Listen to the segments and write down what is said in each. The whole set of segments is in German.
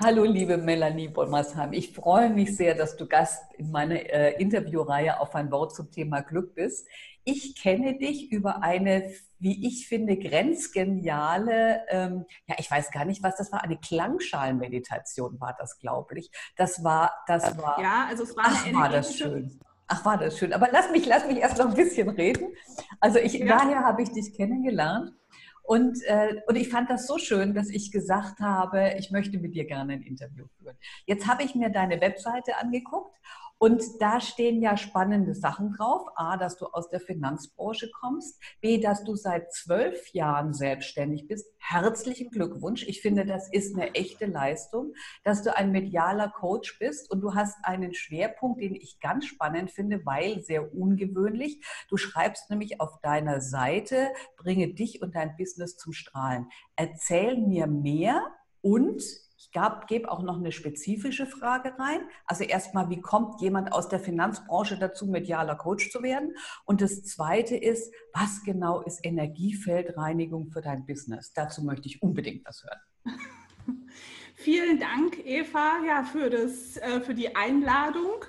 Hallo, liebe Melanie Bolmersheim. Ich freue mich sehr, dass du Gast in meiner äh, Interviewreihe auf ein Wort zum Thema Glück bist. Ich kenne dich über eine, wie ich finde, grenzgeniale, ähm, ja, ich weiß gar nicht, was das war, eine Klangschalenmeditation war das, glaube ich. Das war, das war. Ja, also es war ach, war das schön. Ach, war das schön. Aber lass mich, lass mich erst noch ein bisschen reden. Also ich, ja. daher habe ich dich kennengelernt. Und, äh, und ich fand das so schön, dass ich gesagt habe, ich möchte mit dir gerne ein Interview führen. Jetzt habe ich mir deine Webseite angeguckt und da stehen ja spannende Sachen drauf. A, dass du aus der Finanzbranche kommst. B, dass du seit zwölf Jahren selbstständig bist. Herzlichen Glückwunsch. Ich finde, das ist eine echte Leistung, dass du ein medialer Coach bist und du hast einen Schwerpunkt, den ich ganz spannend finde, weil sehr ungewöhnlich. Du schreibst nämlich auf deiner Seite, bringe dich und dein Business zum Strahlen. Erzähl mir mehr und ich gebe auch noch eine spezifische Frage rein. Also erstmal, wie kommt jemand aus der Finanzbranche dazu, medialer Coach zu werden? Und das Zweite ist, was genau ist Energiefeldreinigung für dein Business? Dazu möchte ich unbedingt was hören. Vielen Dank, Eva, ja, für, das, äh, für die Einladung.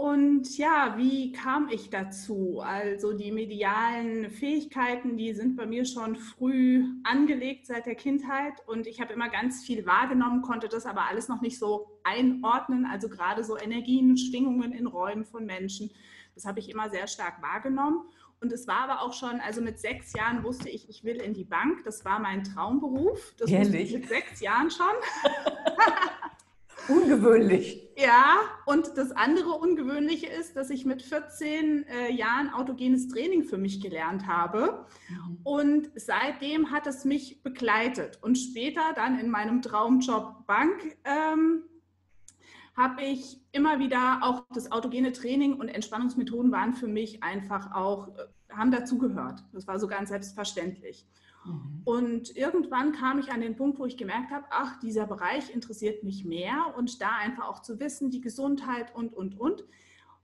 Und ja, wie kam ich dazu? Also die medialen Fähigkeiten, die sind bei mir schon früh angelegt seit der Kindheit und ich habe immer ganz viel wahrgenommen, konnte das aber alles noch nicht so einordnen. Also gerade so Energien, Schwingungen in Räumen von Menschen, das habe ich immer sehr stark wahrgenommen. Und es war aber auch schon, also mit sechs Jahren wusste ich, ich will in die Bank. Das war mein Traumberuf. Das Ehrlich? wusste ich mit sechs Jahren schon. Ungewöhnlich. Ja, und das andere Ungewöhnliche ist, dass ich mit 14 äh, Jahren autogenes Training für mich gelernt habe. Mhm. Und seitdem hat es mich begleitet. Und später dann in meinem Traumjob Bank ähm, habe ich immer wieder auch das autogene Training und Entspannungsmethoden waren für mich einfach auch, äh, haben dazugehört. Das war so ganz selbstverständlich. Mhm. Und irgendwann kam ich an den Punkt, wo ich gemerkt habe, ach, dieser Bereich interessiert mich mehr und da einfach auch zu wissen, die Gesundheit und, und, und.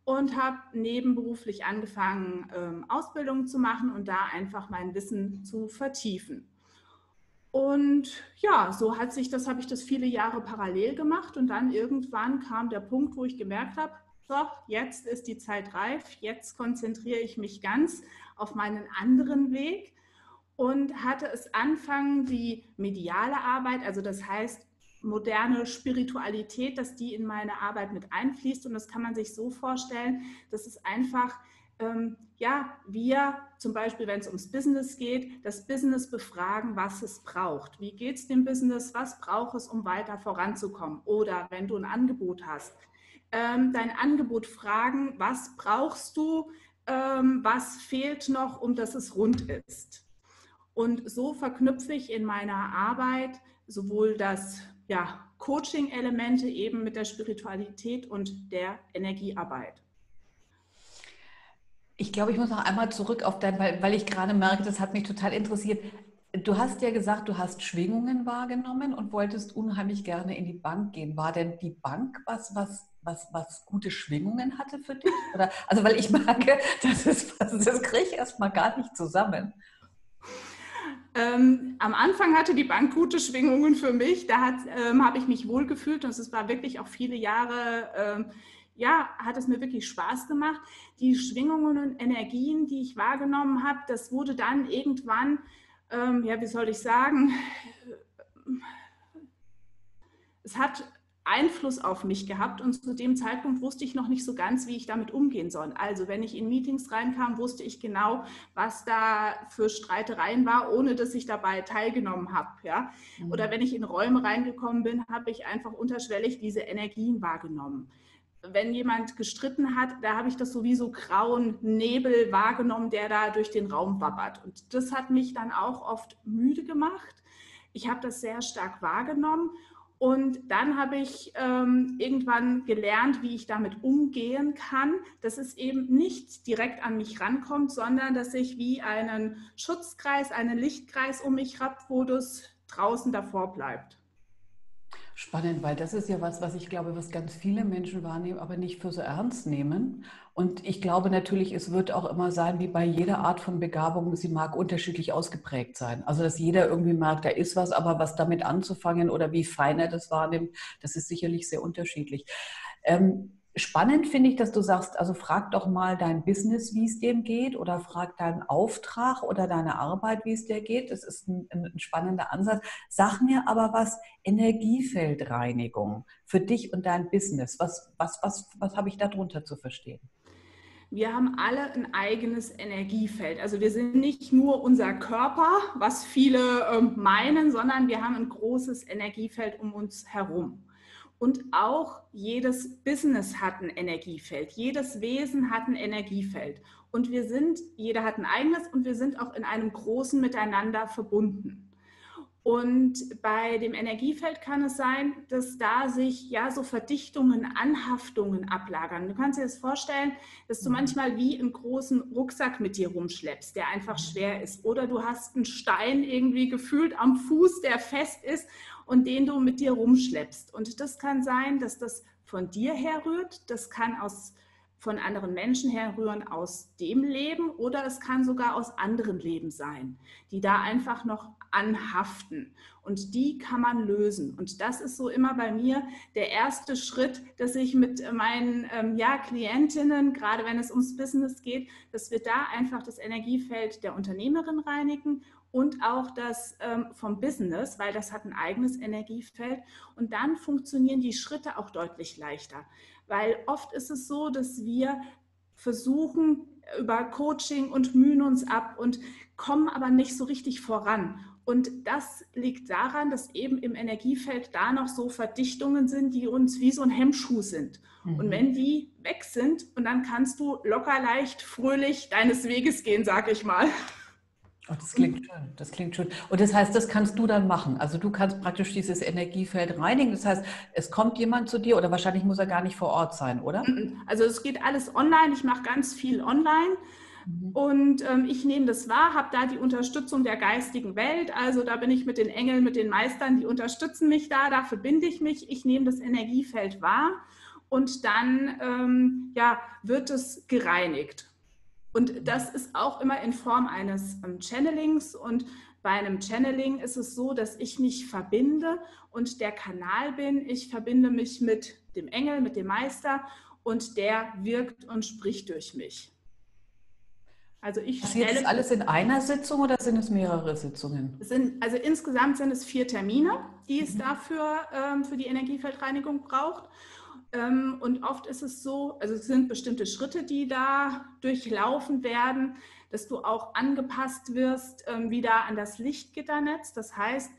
Und habe nebenberuflich angefangen, ähm, Ausbildungen zu machen und da einfach mein Wissen zu vertiefen. Und ja, so hat sich das, habe ich das viele Jahre parallel gemacht und dann irgendwann kam der Punkt, wo ich gemerkt habe, so, jetzt ist die Zeit reif, jetzt konzentriere ich mich ganz auf meinen anderen Weg und hatte es anfangen, die mediale Arbeit, also das heißt moderne Spiritualität, dass die in meine Arbeit mit einfließt. Und das kann man sich so vorstellen, dass es einfach, ähm, ja, wir zum Beispiel, wenn es ums Business geht, das Business befragen, was es braucht. Wie geht es dem Business? Was braucht es, um weiter voranzukommen? Oder wenn du ein Angebot hast, ähm, dein Angebot fragen, was brauchst du? Ähm, was fehlt noch, um dass es rund ist? Und so verknüpfe ich in meiner Arbeit sowohl das ja, Coaching-Elemente eben mit der Spiritualität und der Energiearbeit. Ich glaube, ich muss noch einmal zurück auf dein, weil, weil ich gerade merke, das hat mich total interessiert. Du hast ja gesagt, du hast Schwingungen wahrgenommen und wolltest unheimlich gerne in die Bank gehen. War denn die Bank was, was, was, was gute Schwingungen hatte für dich? Oder, also, weil ich merke, das, ist, das kriege ich erstmal gar nicht zusammen. Ähm, am Anfang hatte die Bank gute Schwingungen für mich. Da ähm, habe ich mich wohlgefühlt und es war wirklich auch viele Jahre, ähm, ja, hat es mir wirklich Spaß gemacht. Die Schwingungen und Energien, die ich wahrgenommen habe, das wurde dann irgendwann, ähm, ja, wie soll ich sagen, es hat Einfluss auf mich gehabt und zu dem Zeitpunkt wusste ich noch nicht so ganz, wie ich damit umgehen soll. Also wenn ich in Meetings reinkam, wusste ich genau, was da für Streitereien war, ohne dass ich dabei teilgenommen habe. Ja? Mhm. Oder wenn ich in Räume reingekommen bin, habe ich einfach unterschwellig diese Energien wahrgenommen. Wenn jemand gestritten hat, da habe ich das sowieso grauen Nebel wahrgenommen, der da durch den Raum wabbert. Und das hat mich dann auch oft müde gemacht. Ich habe das sehr stark wahrgenommen und dann habe ich ähm, irgendwann gelernt, wie ich damit umgehen kann, dass es eben nicht direkt an mich rankommt, sondern dass ich wie einen Schutzkreis, einen Lichtkreis um mich habe, wo das draußen davor bleibt. Spannend, weil das ist ja was, was ich glaube, was ganz viele Menschen wahrnehmen, aber nicht für so ernst nehmen. Und ich glaube natürlich, es wird auch immer sein, wie bei jeder Art von Begabung, sie mag unterschiedlich ausgeprägt sein. Also, dass jeder irgendwie merkt, da ist was, aber was damit anzufangen oder wie fein er das wahrnimmt, das ist sicherlich sehr unterschiedlich. Ähm, spannend finde ich, dass du sagst, also frag doch mal dein Business, wie es dem geht, oder frag deinen Auftrag oder deine Arbeit, wie es dir geht. Das ist ein, ein spannender Ansatz. Sag mir aber was, Energiefeldreinigung für dich und dein Business. Was, was, was, was habe ich darunter zu verstehen? Wir haben alle ein eigenes Energiefeld. Also wir sind nicht nur unser Körper, was viele äh, meinen, sondern wir haben ein großes Energiefeld um uns herum. Und auch jedes Business hat ein Energiefeld, jedes Wesen hat ein Energiefeld. Und wir sind, jeder hat ein eigenes und wir sind auch in einem großen Miteinander verbunden. Und bei dem Energiefeld kann es sein, dass da sich ja so Verdichtungen, Anhaftungen ablagern. Du kannst dir das vorstellen, dass du mhm. manchmal wie einen großen Rucksack mit dir rumschleppst, der einfach schwer ist. Oder du hast einen Stein irgendwie gefühlt am Fuß, der fest ist und den du mit dir rumschleppst. Und das kann sein, dass das von dir herrührt, das kann aus von anderen Menschen herrühren aus dem Leben oder es kann sogar aus anderen Leben sein, die da einfach noch anhaften. Und die kann man lösen. Und das ist so immer bei mir der erste Schritt, dass ich mit meinen ähm, ja, Klientinnen, gerade wenn es ums Business geht, dass wir da einfach das Energiefeld der Unternehmerin reinigen und auch das ähm, vom Business, weil das hat ein eigenes Energiefeld. Und dann funktionieren die Schritte auch deutlich leichter. Weil oft ist es so, dass wir versuchen, über Coaching und mühen uns ab und kommen aber nicht so richtig voran. Und das liegt daran, dass eben im Energiefeld da noch so Verdichtungen sind, die uns wie so ein Hemmschuh sind. Mhm. Und wenn die weg sind, und dann kannst du locker leicht, fröhlich deines Weges gehen, sag ich mal. Oh, das klingt schön, das klingt schön. Und das heißt, das kannst du dann machen. Also du kannst praktisch dieses Energiefeld reinigen. Das heißt, es kommt jemand zu dir oder wahrscheinlich muss er gar nicht vor Ort sein, oder? Also es geht alles online. Ich mache ganz viel online. Mhm. Und ähm, ich nehme das wahr, habe da die Unterstützung der geistigen Welt. Also da bin ich mit den Engeln, mit den Meistern, die unterstützen mich da, da verbinde ich mich. Ich nehme das Energiefeld wahr und dann ähm, ja, wird es gereinigt. Und das ist auch immer in Form eines ähm, Channelings. Und bei einem Channeling ist es so, dass ich mich verbinde und der Kanal bin. Ich verbinde mich mit dem Engel, mit dem Meister und der wirkt und spricht durch mich. Also ich Passiert das alles in einer Sitzung oder sind es mehrere Sitzungen? Sind, also insgesamt sind es vier Termine, die es mhm. dafür ähm, für die Energiefeldreinigung braucht. Ähm, und oft ist es so, also es sind bestimmte Schritte, die da durchlaufen werden, dass du auch angepasst wirst ähm, wieder an das Lichtgitternetz. Das heißt,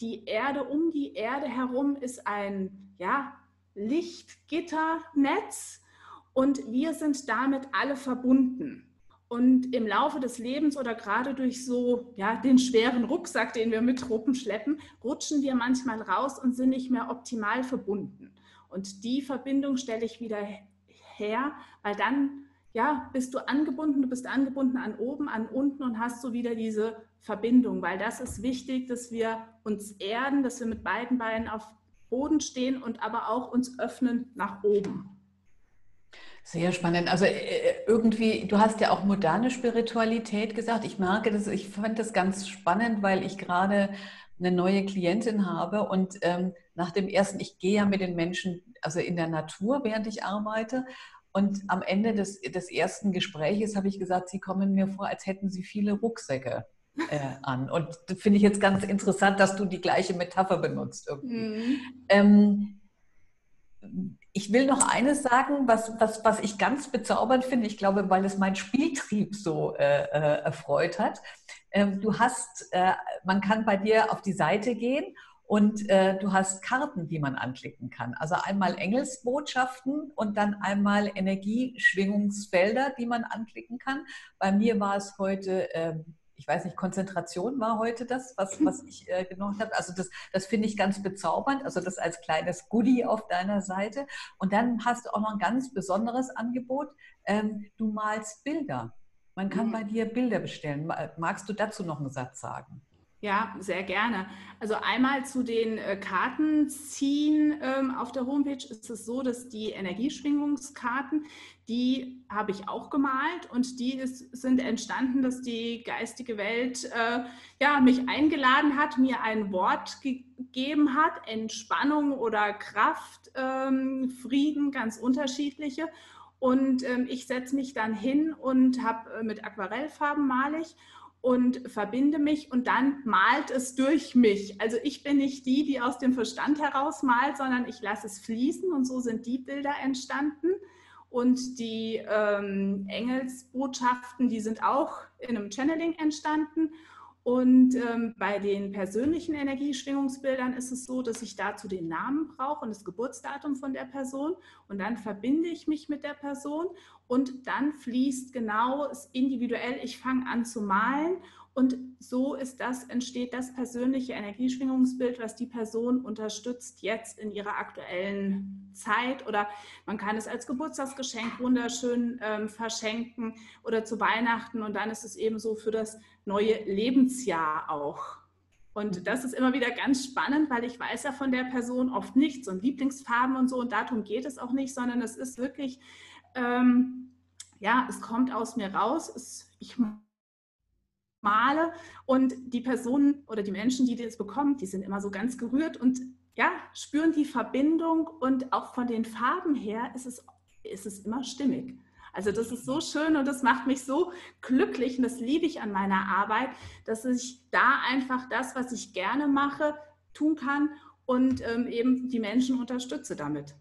die Erde um die Erde herum ist ein ja, Lichtgitternetz und wir sind damit alle verbunden. Und im Laufe des Lebens oder gerade durch so ja, den schweren Rucksack, den wir mit schleppen, rutschen wir manchmal raus und sind nicht mehr optimal verbunden. Und die Verbindung stelle ich wieder her, weil dann ja, bist du angebunden, du bist angebunden an oben, an unten und hast so wieder diese Verbindung, weil das ist wichtig, dass wir uns erden, dass wir mit beiden Beinen auf Boden stehen und aber auch uns öffnen nach oben. Sehr spannend. Also äh, irgendwie, du hast ja auch moderne Spiritualität gesagt. Ich merke das, ich fand das ganz spannend, weil ich gerade eine neue Klientin habe und ähm, nach dem ersten, ich gehe ja mit den Menschen, also in der Natur, während ich arbeite. Und am Ende des, des ersten Gespräches habe ich gesagt, sie kommen mir vor, als hätten sie viele Rucksäcke äh, an. Und das finde ich jetzt ganz interessant, dass du die gleiche Metapher benutzt. Mhm. Ähm, ich will noch eines sagen, was, was, was ich ganz bezaubernd finde. Ich glaube, weil es mein Spieltrieb so äh, äh, erfreut hat. Ähm, du hast, äh, man kann bei dir auf die Seite gehen und äh, du hast Karten, die man anklicken kann. Also einmal Engelsbotschaften und dann einmal Energieschwingungsfelder, die man anklicken kann. Bei mir war es heute, äh, ich weiß nicht, Konzentration war heute das, was, was ich äh, genommen habe. Also das, das finde ich ganz bezaubernd. Also das als kleines Goodie auf deiner Seite. Und dann hast du auch noch ein ganz besonderes Angebot. Ähm, du malst Bilder. Man kann mhm. bei dir Bilder bestellen. Magst du dazu noch einen Satz sagen? Ja, sehr gerne. Also einmal zu den äh, Karten ziehen ähm, auf der Homepage ist es so, dass die Energieschwingungskarten, die habe ich auch gemalt und die ist, sind entstanden, dass die geistige Welt äh, ja, mich eingeladen hat, mir ein Wort gegeben hat, Entspannung oder Kraft, ähm, Frieden, ganz unterschiedliche. Und ähm, ich setze mich dann hin und habe äh, mit Aquarellfarben male ich und verbinde mich und dann malt es durch mich. Also ich bin nicht die, die aus dem Verstand heraus malt, sondern ich lasse es fließen und so sind die Bilder entstanden. Und die ähm, Engelsbotschaften, die sind auch in einem Channeling entstanden. Und ähm, bei den persönlichen Energieschwingungsbildern ist es so, dass ich dazu den Namen brauche und das Geburtsdatum von der Person. Und dann verbinde ich mich mit der Person und dann fließt genau individuell, ich fange an zu malen und so ist das, entsteht das persönliche Energieschwingungsbild, was die Person unterstützt jetzt in ihrer aktuellen Zeit. Oder man kann es als Geburtstagsgeschenk wunderschön ähm, verschenken oder zu Weihnachten. Und dann ist es eben so für das neue Lebensjahr auch. Und das ist immer wieder ganz spannend, weil ich weiß ja von der Person oft nichts und Lieblingsfarben und so. Und darum geht es auch nicht, sondern es ist wirklich, ähm, ja, es kommt aus mir raus. Es, ich male und die Personen oder die Menschen, die das bekommen, die sind immer so ganz gerührt und ja, spüren die Verbindung und auch von den Farben her ist es, ist es immer stimmig. Also das ist so schön und das macht mich so glücklich und das liebe ich an meiner Arbeit, dass ich da einfach das, was ich gerne mache, tun kann und ähm, eben die Menschen unterstütze damit.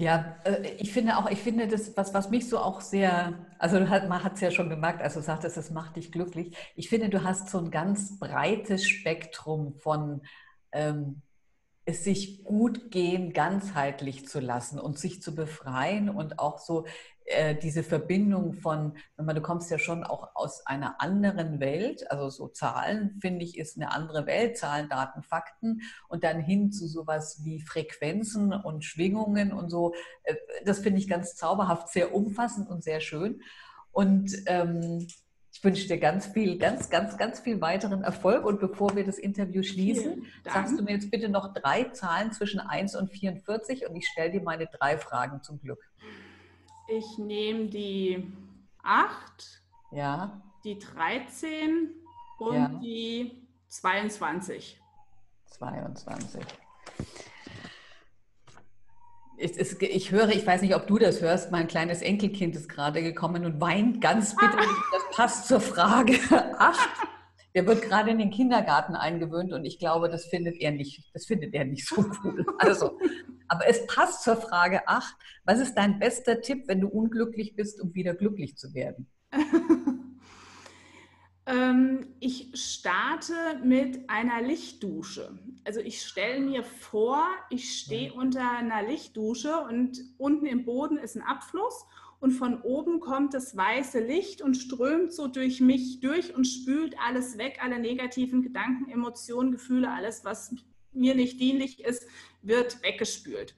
Ja, äh, ich finde auch, ich finde das, was, was mich so auch sehr, also man hat es ja schon gemerkt, als du sagtest, es macht dich glücklich. Ich finde, du hast so ein ganz breites Spektrum von ähm, es sich gut gehen, ganzheitlich zu lassen und sich zu befreien und auch so äh, diese Verbindung von, wenn man, du kommst ja schon auch aus einer anderen Welt, also so Zahlen, finde ich, ist eine andere Welt, Zahlen, Daten, Fakten und dann hin zu sowas wie Frequenzen und Schwingungen und so. Äh, das finde ich ganz zauberhaft, sehr umfassend und sehr schön. Und ähm, ich wünsche dir ganz viel, ganz, ganz, ganz viel weiteren Erfolg. Und bevor wir das Interview schließen, sagst du mir jetzt bitte noch drei Zahlen zwischen 1 und 44 und ich stelle dir meine drei Fragen zum Glück. Ich nehme die 8, ja. die 13 und ja. die 22. 22. Ich, ich, höre, ich weiß nicht, ob du das hörst, mein kleines Enkelkind ist gerade gekommen und weint ganz bitterlich. Passt zur Frage 8. Der wird gerade in den Kindergarten eingewöhnt und ich glaube, das findet er nicht, das findet er nicht so cool. Also, aber es passt zur Frage 8. Was ist dein bester Tipp, wenn du unglücklich bist, um wieder glücklich zu werden? Ähm, ich starte mit einer Lichtdusche. Also ich stelle mir vor, ich stehe unter einer Lichtdusche und unten im Boden ist ein Abfluss und von oben kommt das weiße Licht und strömt so durch mich durch und spült alles weg, alle negativen Gedanken, Emotionen, Gefühle, alles, was mir nicht dienlich ist, wird weggespült.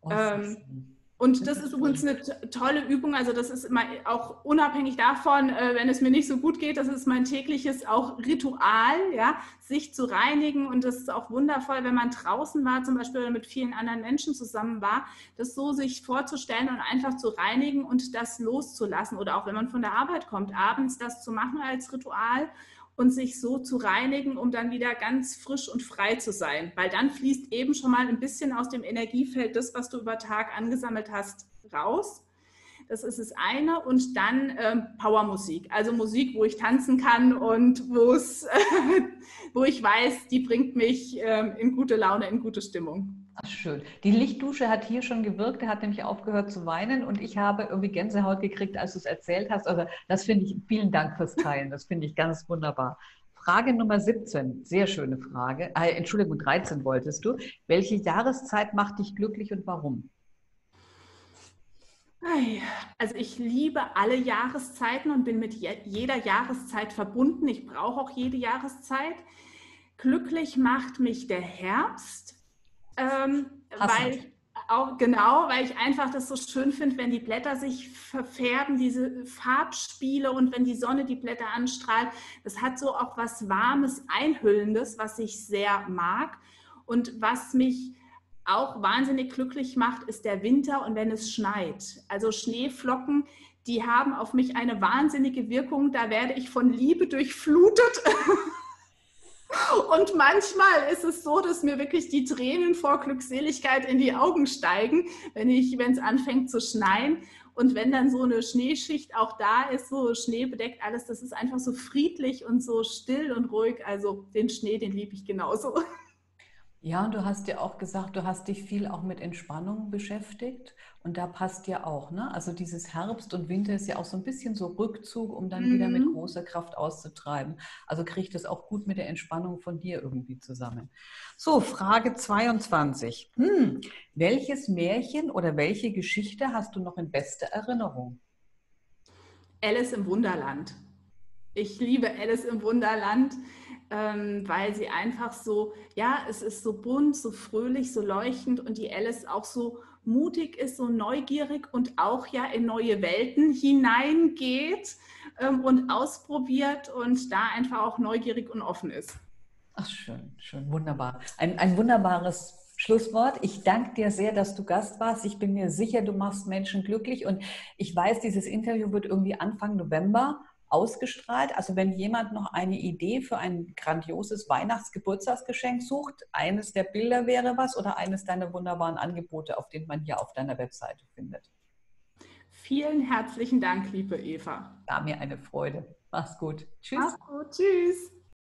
Oh, ähm, und das ist übrigens eine tolle Übung. Also das ist immer auch unabhängig davon, äh, wenn es mir nicht so gut geht, das ist mein tägliches auch Ritual, ja, sich zu reinigen. Und das ist auch wundervoll, wenn man draußen war, zum Beispiel oder mit vielen anderen Menschen zusammen war, das so sich vorzustellen und einfach zu reinigen und das loszulassen. Oder auch wenn man von der Arbeit kommt, abends das zu machen als Ritual und sich so zu reinigen, um dann wieder ganz frisch und frei zu sein. Weil dann fließt eben schon mal ein bisschen aus dem Energiefeld das, was du über Tag angesammelt hast, raus. Das ist das eine. Und dann ähm, Powermusik, also Musik, wo ich tanzen kann und wo ich weiß, die bringt mich ähm, in gute Laune, in gute Stimmung. Ach, schön. Die Lichtdusche hat hier schon gewirkt. Er hat nämlich aufgehört zu weinen und ich habe irgendwie Gänsehaut gekriegt, als du es erzählt hast. Also das finde ich, vielen Dank fürs Teilen. Das finde ich ganz wunderbar. Frage Nummer 17, sehr schöne Frage. Äh, Entschuldigung, 13 wolltest du. Welche Jahreszeit macht dich glücklich und warum? Also ich liebe alle Jahreszeiten und bin mit jeder Jahreszeit verbunden. Ich brauche auch jede Jahreszeit. Glücklich macht mich der Herbst, ähm, weil Auch genau, weil ich einfach das so schön finde, wenn die Blätter sich verfärben, diese Farbspiele und wenn die Sonne die Blätter anstrahlt. Das hat so auch was Warmes, Einhüllendes, was ich sehr mag. Und was mich auch wahnsinnig glücklich macht, ist der Winter und wenn es schneit. Also Schneeflocken, die haben auf mich eine wahnsinnige Wirkung. Da werde ich von Liebe durchflutet. Und manchmal ist es so, dass mir wirklich die Tränen vor Glückseligkeit in die Augen steigen, wenn wenn es anfängt zu schneien. Und wenn dann so eine Schneeschicht auch da ist, so Schnee bedeckt alles, das ist einfach so friedlich und so still und ruhig. Also den Schnee, den liebe ich genauso. Ja, und du hast ja auch gesagt, du hast dich viel auch mit Entspannung beschäftigt. Und da passt ja auch, ne? Also dieses Herbst und Winter ist ja auch so ein bisschen so Rückzug, um dann mhm. wieder mit mhm. großer Kraft auszutreiben. Also kriegt das auch gut mit der Entspannung von dir irgendwie zusammen. So, Frage 22. Hm, welches Märchen oder welche Geschichte hast du noch in bester Erinnerung? Alice im Wunderland. Ich liebe Alice im Wunderland ähm, weil sie einfach so, ja, es ist so bunt, so fröhlich, so leuchtend und die Alice auch so mutig ist, so neugierig und auch ja in neue Welten hineingeht ähm, und ausprobiert und da einfach auch neugierig und offen ist. Ach, schön, schön, wunderbar. Ein, ein wunderbares Schlusswort. Ich danke dir sehr, dass du Gast warst. Ich bin mir sicher, du machst Menschen glücklich und ich weiß, dieses Interview wird irgendwie Anfang November ausgestrahlt. Also wenn jemand noch eine Idee für ein grandioses Weihnachtsgeburtstagsgeschenk sucht, eines der Bilder wäre was oder eines deiner wunderbaren Angebote, auf denen man hier auf deiner Webseite findet. Vielen herzlichen Dank, liebe Eva. War mir eine Freude. Mach's gut. Tschüss. Mach's gut. Tschüss.